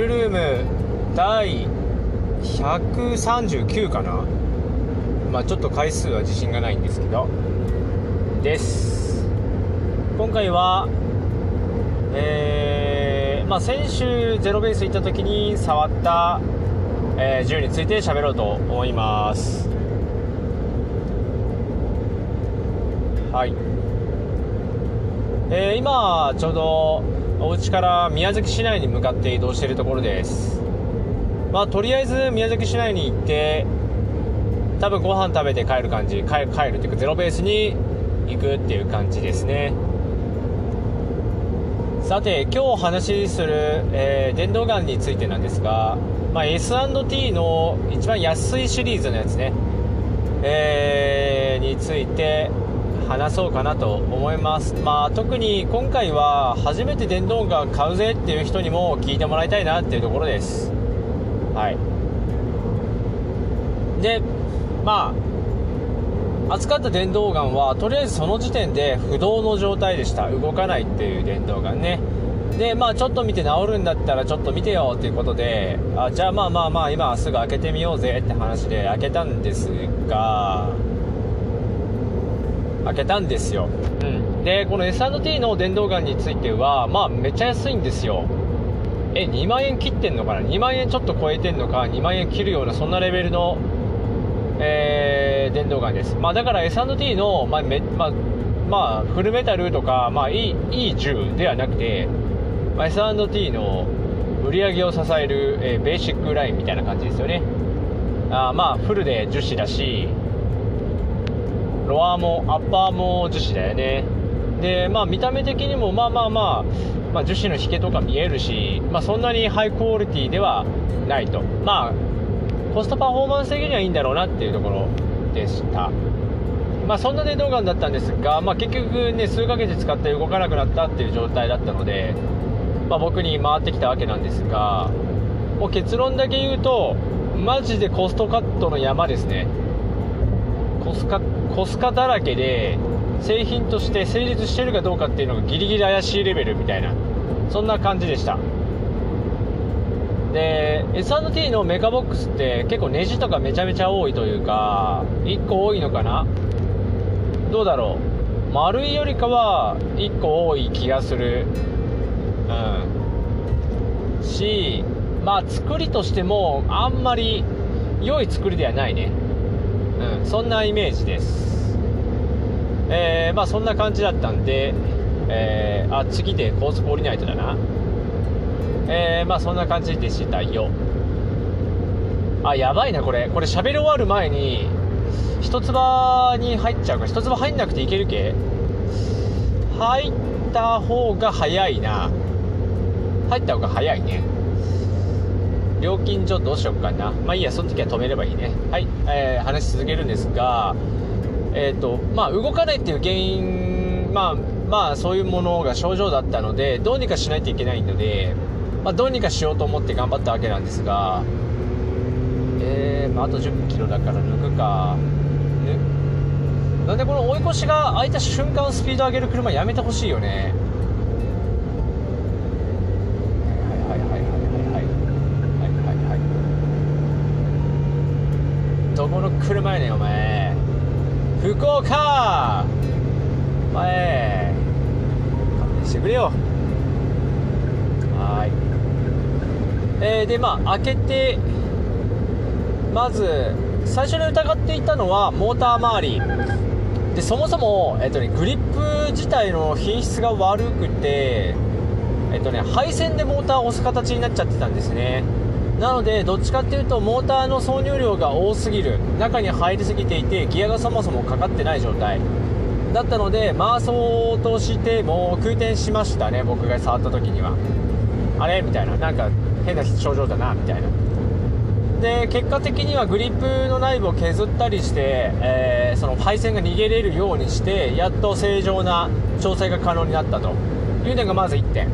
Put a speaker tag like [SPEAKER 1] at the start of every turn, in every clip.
[SPEAKER 1] ルルーム第139かな。まあちょっと回数は自信がないんですけど。です。今回はえー、まあ先週ゼロベース行った時に触った、えー、銃について喋ろうと思います。はい。えー、今ちょうどお家から宮崎市内に向かって移動しているところです。まあとりあえず宮崎市内に行って多分ご飯食べて帰る感じ帰帰るっていうかゼロベースに行くっていう感じですね。さて今日お話しする、えー、電動ガンについてなんですが、まあ、S&T の一番安いシリーズのやつね、えー、について話そうかなと思います、まあ、特に今回は初めて電動ガン買うぜっていう人にも聞いてもらいたいなっていうところです。はい。でまあ扱った電動ガンはとりあえずその時点で不動の状態でした。動かないっていう電動ガンね。でまあちょっと見て治るんだったらちょっと見てよっていうことであじゃあまあまあまあ今すぐ開けてみようぜって話で開けたんですが開けたんですよ、うん、でこの S&T の電動ガンについてはまあめっちゃ安いんですよ。え2万円切ってんのかな？2万円ちょっと超えてんのか？2万円切るようなそんなレベルの、えー、電動ガンです、まあ、だから S&T の、まあめまあ、まあ、フルメタルとか、まあ、いいいい銃ではなくて、まあ、S&T の売り上げを支える、えー、ベーシックラインみたいな感じですよね。あまあフルで樹脂だしロアもアッパーも樹脂だよね。でまあ見た目的にもまあまあまあ、まあ、樹脂の引けとか見えるし、まあ、そんなにハイクオリティではないと。まあコストパフォーマンス的にはいいんだろうなっていうところでした。まあそんな電動ガンだったんですが、まあ、結局ね数ヶ月使って動かなくなったっていう状態だったので、まあ、僕に回ってきたわけなんですがもう結論だけ言うとマジでコストカットの山ですね。コスカコスカだらけで製品として成立してるかどうかっていうのがギリギリ怪しいレベルみたいなそんな感じでした。で S&T のメカボックスって結構ネジとかめちゃめちゃ多いというか1個多いのかな？どうだろう？丸いよりかは1個多い気がする。うん。しまあ作りとしてもあんまり良い作りではないね。うん、そんなイメージです、えー、まあそんな感じだったんで、えー、あ次で高速降りないとだな。えー、まあそんな感じでしたよ。あやばいなこれ。これ喋り終わる前に一つ葉に入っちゃうか。一つ葉入んなくていけるけ？入った方が早いな。入った方が早いね。料金所どうしようかな。まあいいや、その時は止めればいいね。はい、えー、話し続けるんですが、えっ、ー、と、まあ動かないっていう原因、まあ、まあそういうものが症状だったので、どうにかしないといけないので、まあどうにかしようと思って頑張ったわけなんですが、えー、まああと10キロだから抜くか。なんでこの追い越しが開いた瞬間スピード上げる車やめてほしいよね。どこの車やねんお前。福岡！前。勘弁してくれよ。はい。えー、でまあ開けてまず最初に疑っていたのはモーター周り。でそもそも、えっとね、グリップ自体の品質が悪くてえっとね配線でモーターを押す形になっちゃってたんですね。なのでどっちかっていうとモーターの挿入量が多すぎる。中に入りすぎていてギアがそもそもかかってない状態。だったので回そうとしてもう空転しましたね。僕が触った時には。あれ？みたいな。なんか変な症状だなみたいな。で結果的にはグリップの内部を削ったりして、えー、その配線が逃げれるようにしてやっと正常な調整が可能になったというのがまず1点。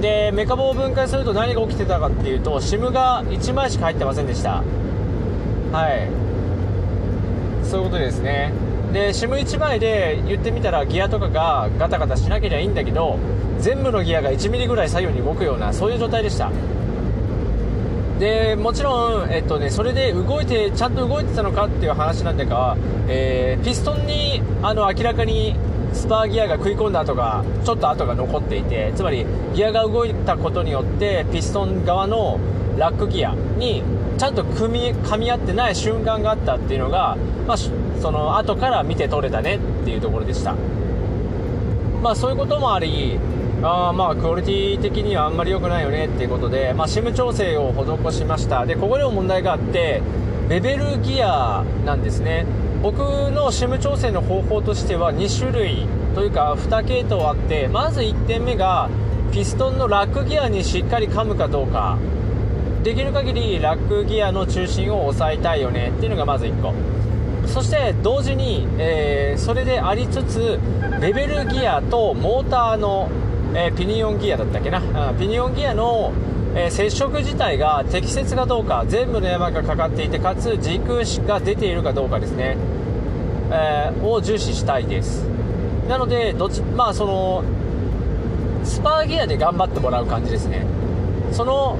[SPEAKER 1] でメカボを分解すると何が起きてたかっていうと SIM が1枚しか入ってませんでした。はい。そういうことですね。で SIM1 枚で言ってみたらギアとかがガタガタしなければいいんだけど全部のギアが1ミリぐらい左右に動くようなそういう状態でした。でもちろん、えっとね、それで動いてちゃんと動いてたのかっていう話なんだが、えー、ピストンにあの明らかにスパーギアが食い込んだ跡がちょっと跡が残っていてつまりギアが動いたことによってピストン側のラックギアにちゃんと組み噛み合ってない瞬間があったっていうのが、まあ、その後から見て取れたねっていうところでした。まあそういうこともありあまあクオリティ的にはあんまり良くないよねっていうことで、まあ、SIM 調整を施しました。でここでも問題があってベベルギアなんですね。僕の SIM 調整の方法としては2種類というか2系統あってまず1点目がピストンのラックギアにしっかり噛むかどうか。できる限りラックギアの中心を抑えたいよね。っていうのがまず1個。そして同時に、えー、それでありつつベベルギアとモーターの、えー、ピニオンギアだったっけな。ピニオンギアの、えー、接触自体が適切かどうか全部の山がかかっていてかつ軸が出ているかどうかですね、えを重視したいです。なのでどっちまあそのスパーギアで頑張ってもらう感じですね。その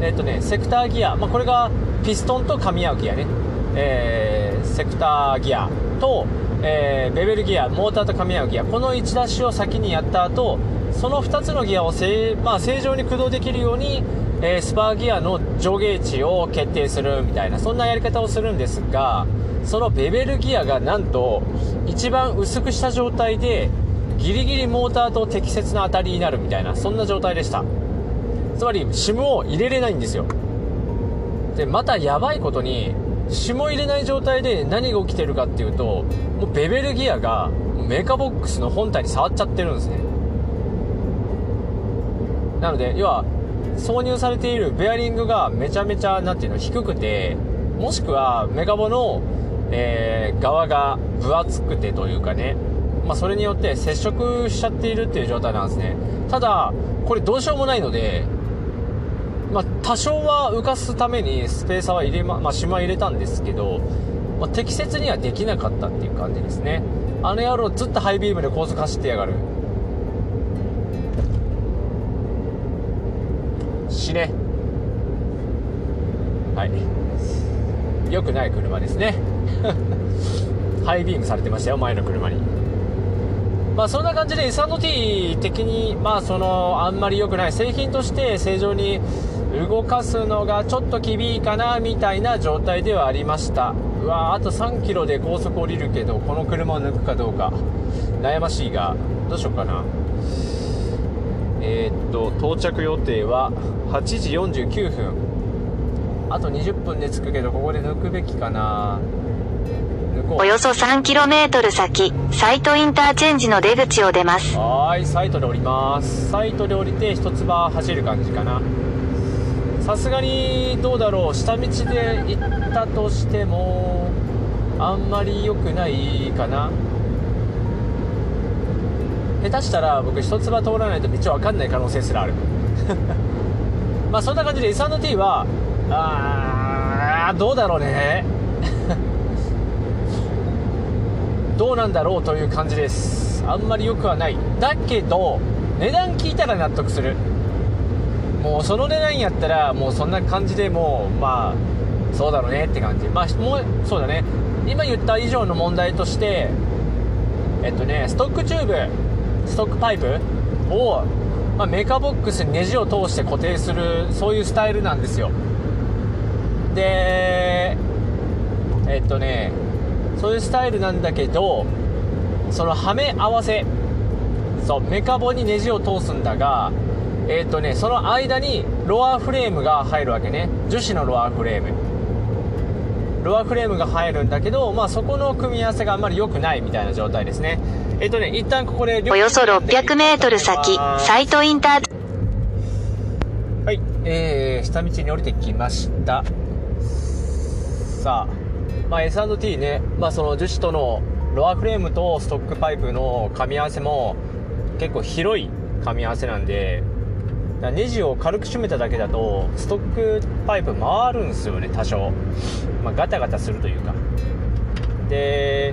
[SPEAKER 1] えっ、とねセクターギア、まあ、これがピストンと噛み合うギアね。え、セクターギアと、えー、ベベルギアモーターと噛み合うギア。この1ダッシュを先にやった後その2つのギアを正,、まあ、正常に駆動できるように、えー、スパーギアの上下位置を決定するみたいなそんなやり方をするんですがそのベベルギアがなんと一番薄くした状態でギリギリモーターと適切な当たりになるみたいなそんな状態でした。つまり SIM を入れれないんですよ。でまたやばいことに霜入れない状態で何が起きてるかっていうともうベベルギアがメカボックスの本体に触っちゃってるんですね。なので要は挿入されているベアリングがめちゃめちゃ何ていうの低くてもしくはメカボの、えー、側が分厚くてというかね。まあ、それによって接触しちゃっているっていう状態なんですね。ただこれどうしようもないのでまあ、多少は浮かすためにスペーサーは入れま、まあ、島入れたんですけど、まあ、適切にはできなかったっていう感じですね。あの野郎ずっとハイビームで高速走ってやがる。死ね。はい。良くない車ですね。ハイビームされてましたよ前の車に。まあそんな感じで S&T 的にまあそのあんまり良くない。製品として正常に動かすのがちょっと厳しいかなみたいな状態ではありました。うわあと3キロで高速降りるけどこの車を抜くかどうか。悩ましいがどうしようかな。えー、っと到着予定は8時49分。あと20分で着くけどここで抜くべきかな。
[SPEAKER 2] およそ 3km 先サイトインターチェンジの出口を出ます。
[SPEAKER 1] はいサイトで降ります。サイトで降りて一つ葉走る感じかな。さすがにどうだろう。下道で行ったとしてもあんまり良くないかな下手したら僕一つ葉通らないと道分かんない可能性すらある。まあそんな感じで S&T はあーどうだろうね。どうなんだろうという感じです。あんまり良くはない。だけど値段聞いたら納得する。もうその値段やったらもうそんな感じでもうまあそうだろうねって感じ。まあもうそうだね。今言った以上の問題としてえっとねストックチューブ。ストックパイプを、まあ、メカボックスにネジを通して固定するそういうスタイルなんですよ。でえっとねそういうスタイルなんだけどそのはめ合わせ。そうメカボにネジを通すんだがえっ、とねその間にロアフレームが入るわけね。樹脂のロアフレーム。ロアフレームが入るんだけど、まあ、そこの組み合わせがあんまり良くないみたいな状態ですね。えっ、ー、とね一旦ここで
[SPEAKER 2] およそ 600m 先サイトインター
[SPEAKER 1] はい。えー、下道に降りてきました。さあ、まあ、S&T ね、まあ、その樹脂とのロアフレームとストックパイプの噛み合わせも結構広い噛み合わせなんでネジを軽く締めただけだとストックパイプ回るんですよね多少、まあ、ガタガタするというか。で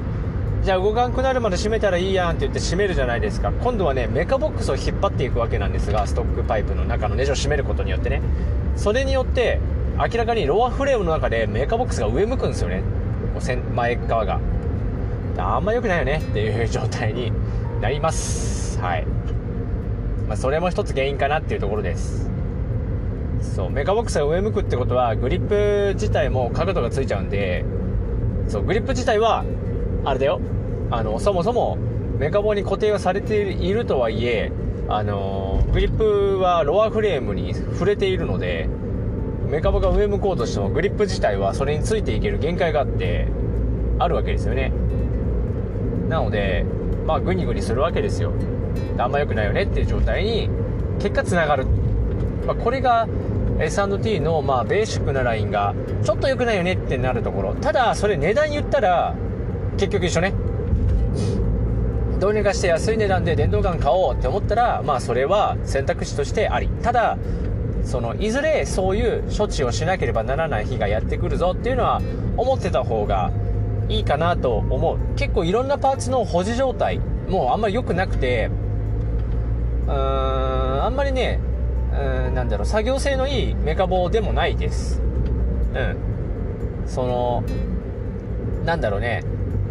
[SPEAKER 1] じゃあ動かなくなるまで締めたらいいやんって言って締めるじゃないですか。今度はねメカボックスを引っ張っていくわけなんですがストックパイプの中のネジを締めることによってね。それによって明らかにロアフレームの中でメカボックスが上向くんですよね。前側が。あんま良くないよね。っていう状態になります。はい、まあ、それも一つ原因かなっていうところです。そうメカボックスが上向くってことはグリップ自体も角度がついちゃうんでそうグリップ自体はあれだよ。あのそもそもメカボに固定はされているとはいえあのグリップはロアフレームに触れているのでメカボが上向こうとしてもグリップ自体はそれについていける限界があってあるわけですよね。なのでまあグニグニするわけですよ。あんま良くないよね。っていう状態に結果つながる、まあ、これが S&T のまあベーシックなラインがちょっと良くないよねってなるところ。ただそれ値段言ったら結局一緒ね。どうにかして安い値段で電動ガン買おうって思ったらまあそれは選択肢としてあり。ただそのいずれそういう処置をしなければならない日がやってくるぞっていうのは思ってた方がいいかなと思う。結構いろんなパーツの保持状態もうあんまり良くなくてうーんあんまりねうんなんだろう作業性のいいメカボでもないです。うん。そのなんだろうね。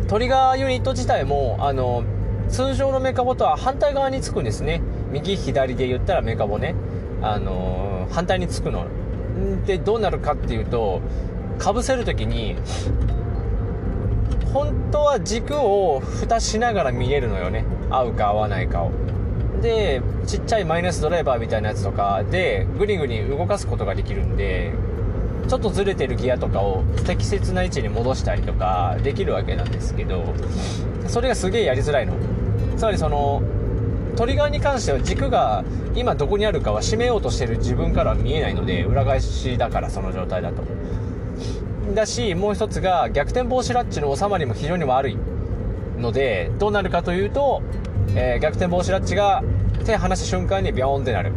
[SPEAKER 1] トリガーユニット自体もあの通常のメカボとは反対側につくんですね。右左で言ったらメカボね。あの反対につくの。でどうなるかっていうとかぶせる時に本当は軸を蓋しながら見れるのよね。合うか合わないかを。でちっちゃいマイナスドライバーみたいなやつとかでグリグリ動かすことができるんでちょっとずれてるギアとかを適切な位置に戻したりとかできるわけなんですけどそれがすげえやりづらいの。つまりそのトリガーに関しては軸が今どこにあるかは締めようとしてる自分からは見えないので裏返しだからその状態だと。だしもう一つが逆転防止ラッチの収まりも非常に悪いのでどうなるかというと、えー、逆転防止ラッチが手離した瞬間にビョーンってなる。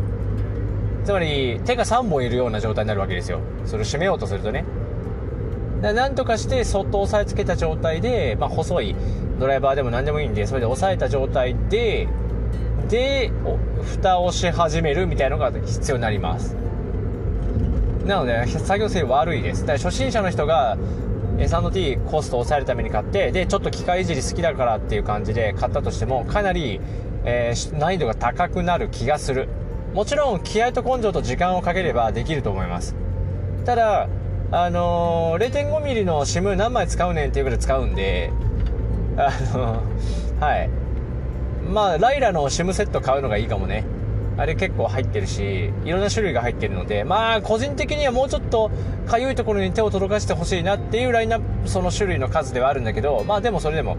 [SPEAKER 1] つまり手が3本いるような状態になるわけですよ。それを締めようとするとね。なんとかしてそっと押さえつけた状態で、まあ、細いドライバーでも何でもいいんでそれで押さえた状態でで蓋をし始めるみたいなのが必要になります。なので作業性悪いです。だから初心者の人が S&T コストを抑えるために買ってでちょっと機械いじり好きだからっていう感じで買ったとしてもかなり、えー、難易度が高くなる気がする。もちろん気合と根性と時間をかければできると思います。ただあのー、0.5mm の SIM 何枚使うねんっていうぐらい使うんであのー、はい。まあライラの SIM セット買うのがいいかもね。あれ結構入ってるし、いろんな種類が入ってるので、まあ、個人的にはもうちょっと、かゆいところに手を届かせてほしいなっていうラインナップ、その種類の数ではあるんだけど、まあでもそれでも、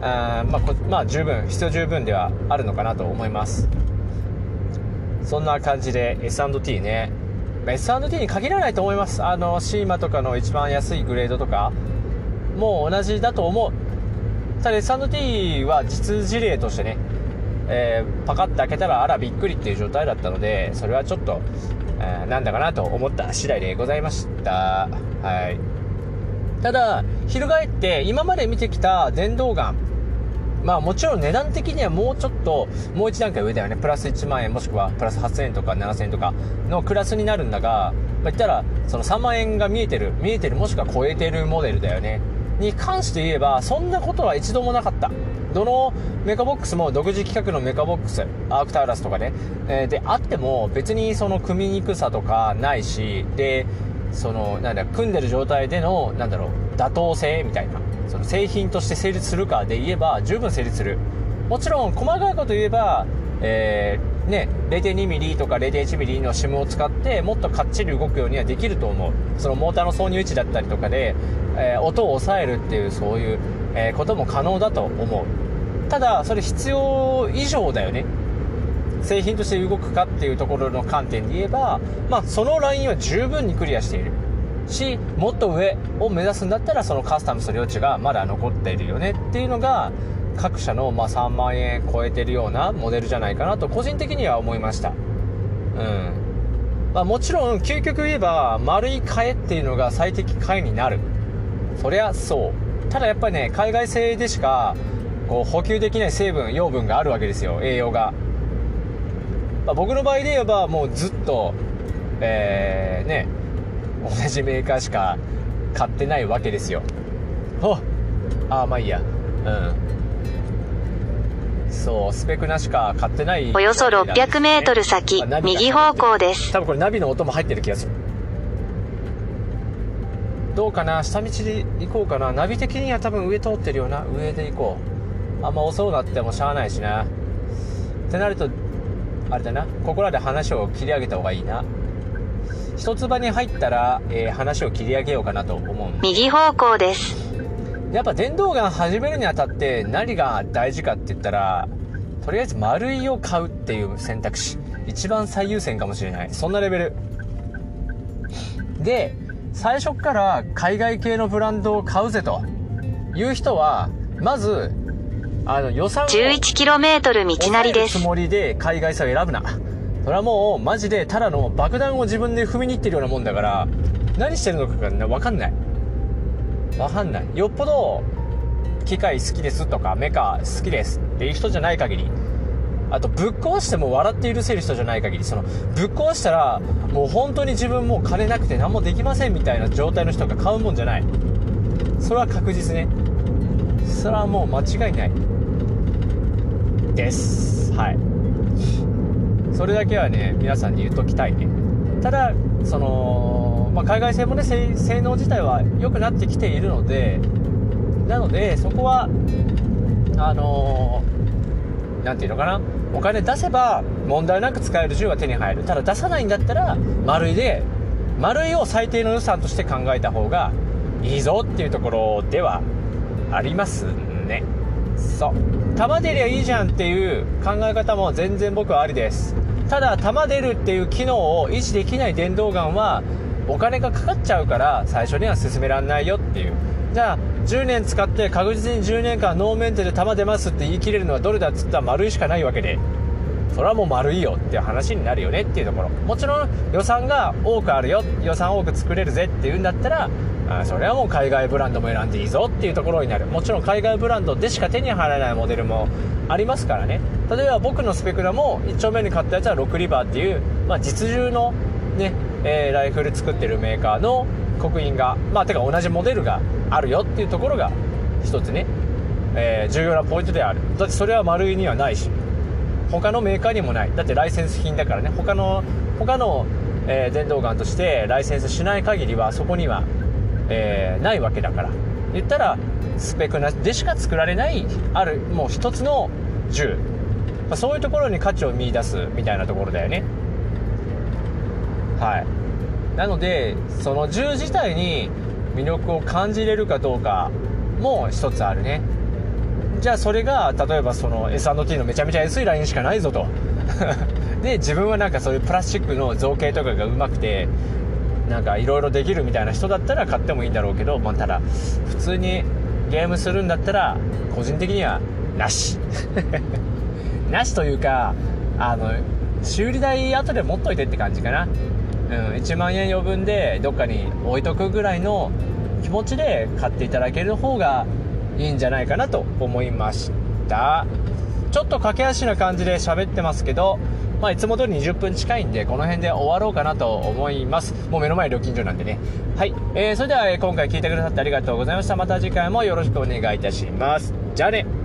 [SPEAKER 1] あまあ、まあ、十分、必要十分ではあるのかなと思います。そんな感じで S&T ね。S&T に限らないと思います。あの、シーマとかの一番安いグレードとか、もう同じだと思う。ただ S&T は実事例としてね、えー、パカッて開けたらあらびっくりっていう状態だったのでそれはちょっと、えー、なんだかなと思った次第でございましたはいただ翻って今まで見てきた電動ガンまあもちろん値段的にはもうちょっともう一段階上だよね。プラス1万円もしくはプラス8000円とか7000円とかのクラスになるんだが、まあ、言ったらその3万円が見えてる見えてるもしくは超えてるモデルだよね。に関して言えばそんなことは一度もなかった。どのメカボックスも独自規格のメカボックスアークタウラスとかね、えー、であっても別にその組みにくさとかないしでそのなんだ組んでる状態でのなんだろう妥当性みたいな。その製品として成立するかで言えば十分成立する。もちろん細かいこと言えば、えー、ね、0.2mm とか 0.1mm の SIM を使ってもっとかっちり動くようにはできると思う。そのモーターの挿入位置だったりとかで、えー、音を抑えるっていうそういうえー、ことも可能だと思う。ただそれ必要以上だよね。製品として動くかっていうところの観点で言えば、まあ、そのラインは十分にクリアしている。しもっと上を目指すんだったらそのカスタムする余地がまだ残っているよねっていうのが各社のま3万円超えてるようなモデルじゃないかなと個人的には思いました。うん。まあ、もちろん究極言えば丸い替えっていうのが最適替えになる。そりゃそう。ただやっぱりね海外製でしかこう補給できない成分養分があるわけですよ栄養が、まあ、僕の場合で言えばもうずっとえー、ね同じメーカーしか買ってないわけですよ。ほああまあいいや。うん。そうスペックなしか買ってない
[SPEAKER 2] およそ600メートル先右方向です。
[SPEAKER 1] 多分これナビの音も入ってる気がする。どうかな？下道で行こうかな。ナビ的には多分上通ってるよな。上で行こう。あんま遅くなってもしゃあないしな。ってなるとあれだな。ここらで話を切り上げた方がいいな一つ場に入ったら、えー話を切り上げようかなと思う
[SPEAKER 2] 右方向です。
[SPEAKER 1] やっぱ電動ガン始めるにあたって何が大事かって言ったらとりあえず丸いを買うっていう選択肢。一番最優先かもしれない。そんなレベル。で最初から海外系のブランドを買うぜという人はまずあの予算を
[SPEAKER 2] 11km 道なりです。
[SPEAKER 1] つ。もりで海外製を選ぶなそれはもうマジでただの爆弾を自分で踏みに行ってるようなもんだから何してるのかが分かんない。分かんない。よっぽど機械好きですとかメカ好きですっていう人じゃない限り。あとぶっ壊しても笑って許せる人じゃない限りそのぶっ壊したらもう本当に自分もう金なくて何もできませんみたいな状態の人が買うもんじゃない。それは確実ね。それはもう間違いない。です。はい。それだけはね皆さんに言っときたいね。ただその、まあ、海外製もね性能自体は良くなってきているのでなのでそこはあの何て言うのかな。お金出せば問題なく使える銃は手に入る。ただ出さないんだったら丸いで丸いを最低の予算として考えた方がいいぞっていうところではありますね。そう。弾出りゃいいじゃんっていう考え方も全然僕はありです。ただ弾出るっていう機能を維持できない電動ガンはお金がかかっちゃうから最初には進められないよっていう。じゃあ10年使って確実に10年間ノーメンテで弾出ますって言い切れるのはどれだっつったら丸いしかないわけで。それはもう丸いよっていう話になるよねっていうところ。もちろん予算が多くあるよ。予算多く作れるぜっていうんだったらあそれはもう海外ブランドも選んでいいぞっていうところになる。もちろん海外ブランドでしか手に入らないモデルもありますからね。例えば僕のスペクラも1丁目に買ったやつはロックリバーっていう、まあ、実銃のね、えーライフル作ってるメーカーの刻印がまあてか同じモデルがあるよっていうところが一つね、えー重要なポイントである。だってそれは丸いにはないし。他のメーカーにもない。だってライセンス品だからね。他の他の、えー電動ガンとしてライセンスしない限りはそこには、えーないわけだから。言ったらスペックなしでしか作られないあるもう一つの銃、まあそういうところに価値を見出すみたいなところだよね。はい。なのでその銃自体に魅力を感じれるかどうかも一つあるね。じゃあそれが例えばその S&T のめちゃめちゃ安いラインしかないぞと。で自分はなんかそういうプラスチックの造形とかがうまくてなんかいろいろできるみたいな人だったら買ってもいいんだろうけど、まあ、ただ普通にゲームするんだったら個人的にはなし。なしというかあの修理代後で持っといてって感じかな。うん、1万円余分でどっかに置いとくぐらいの気持ちで買っていただける方がいいんじゃないかなと思いました。ちょっと駆け足な感じで喋ってますけど、まあ、いつも通り20分近いんでこの辺で終わろうかなと思います。もう目の前料金所なんでね。はい、えーそれでは今回聞いてくださってありがとうございました。また次回もよろしくお願いいたします。じゃあね。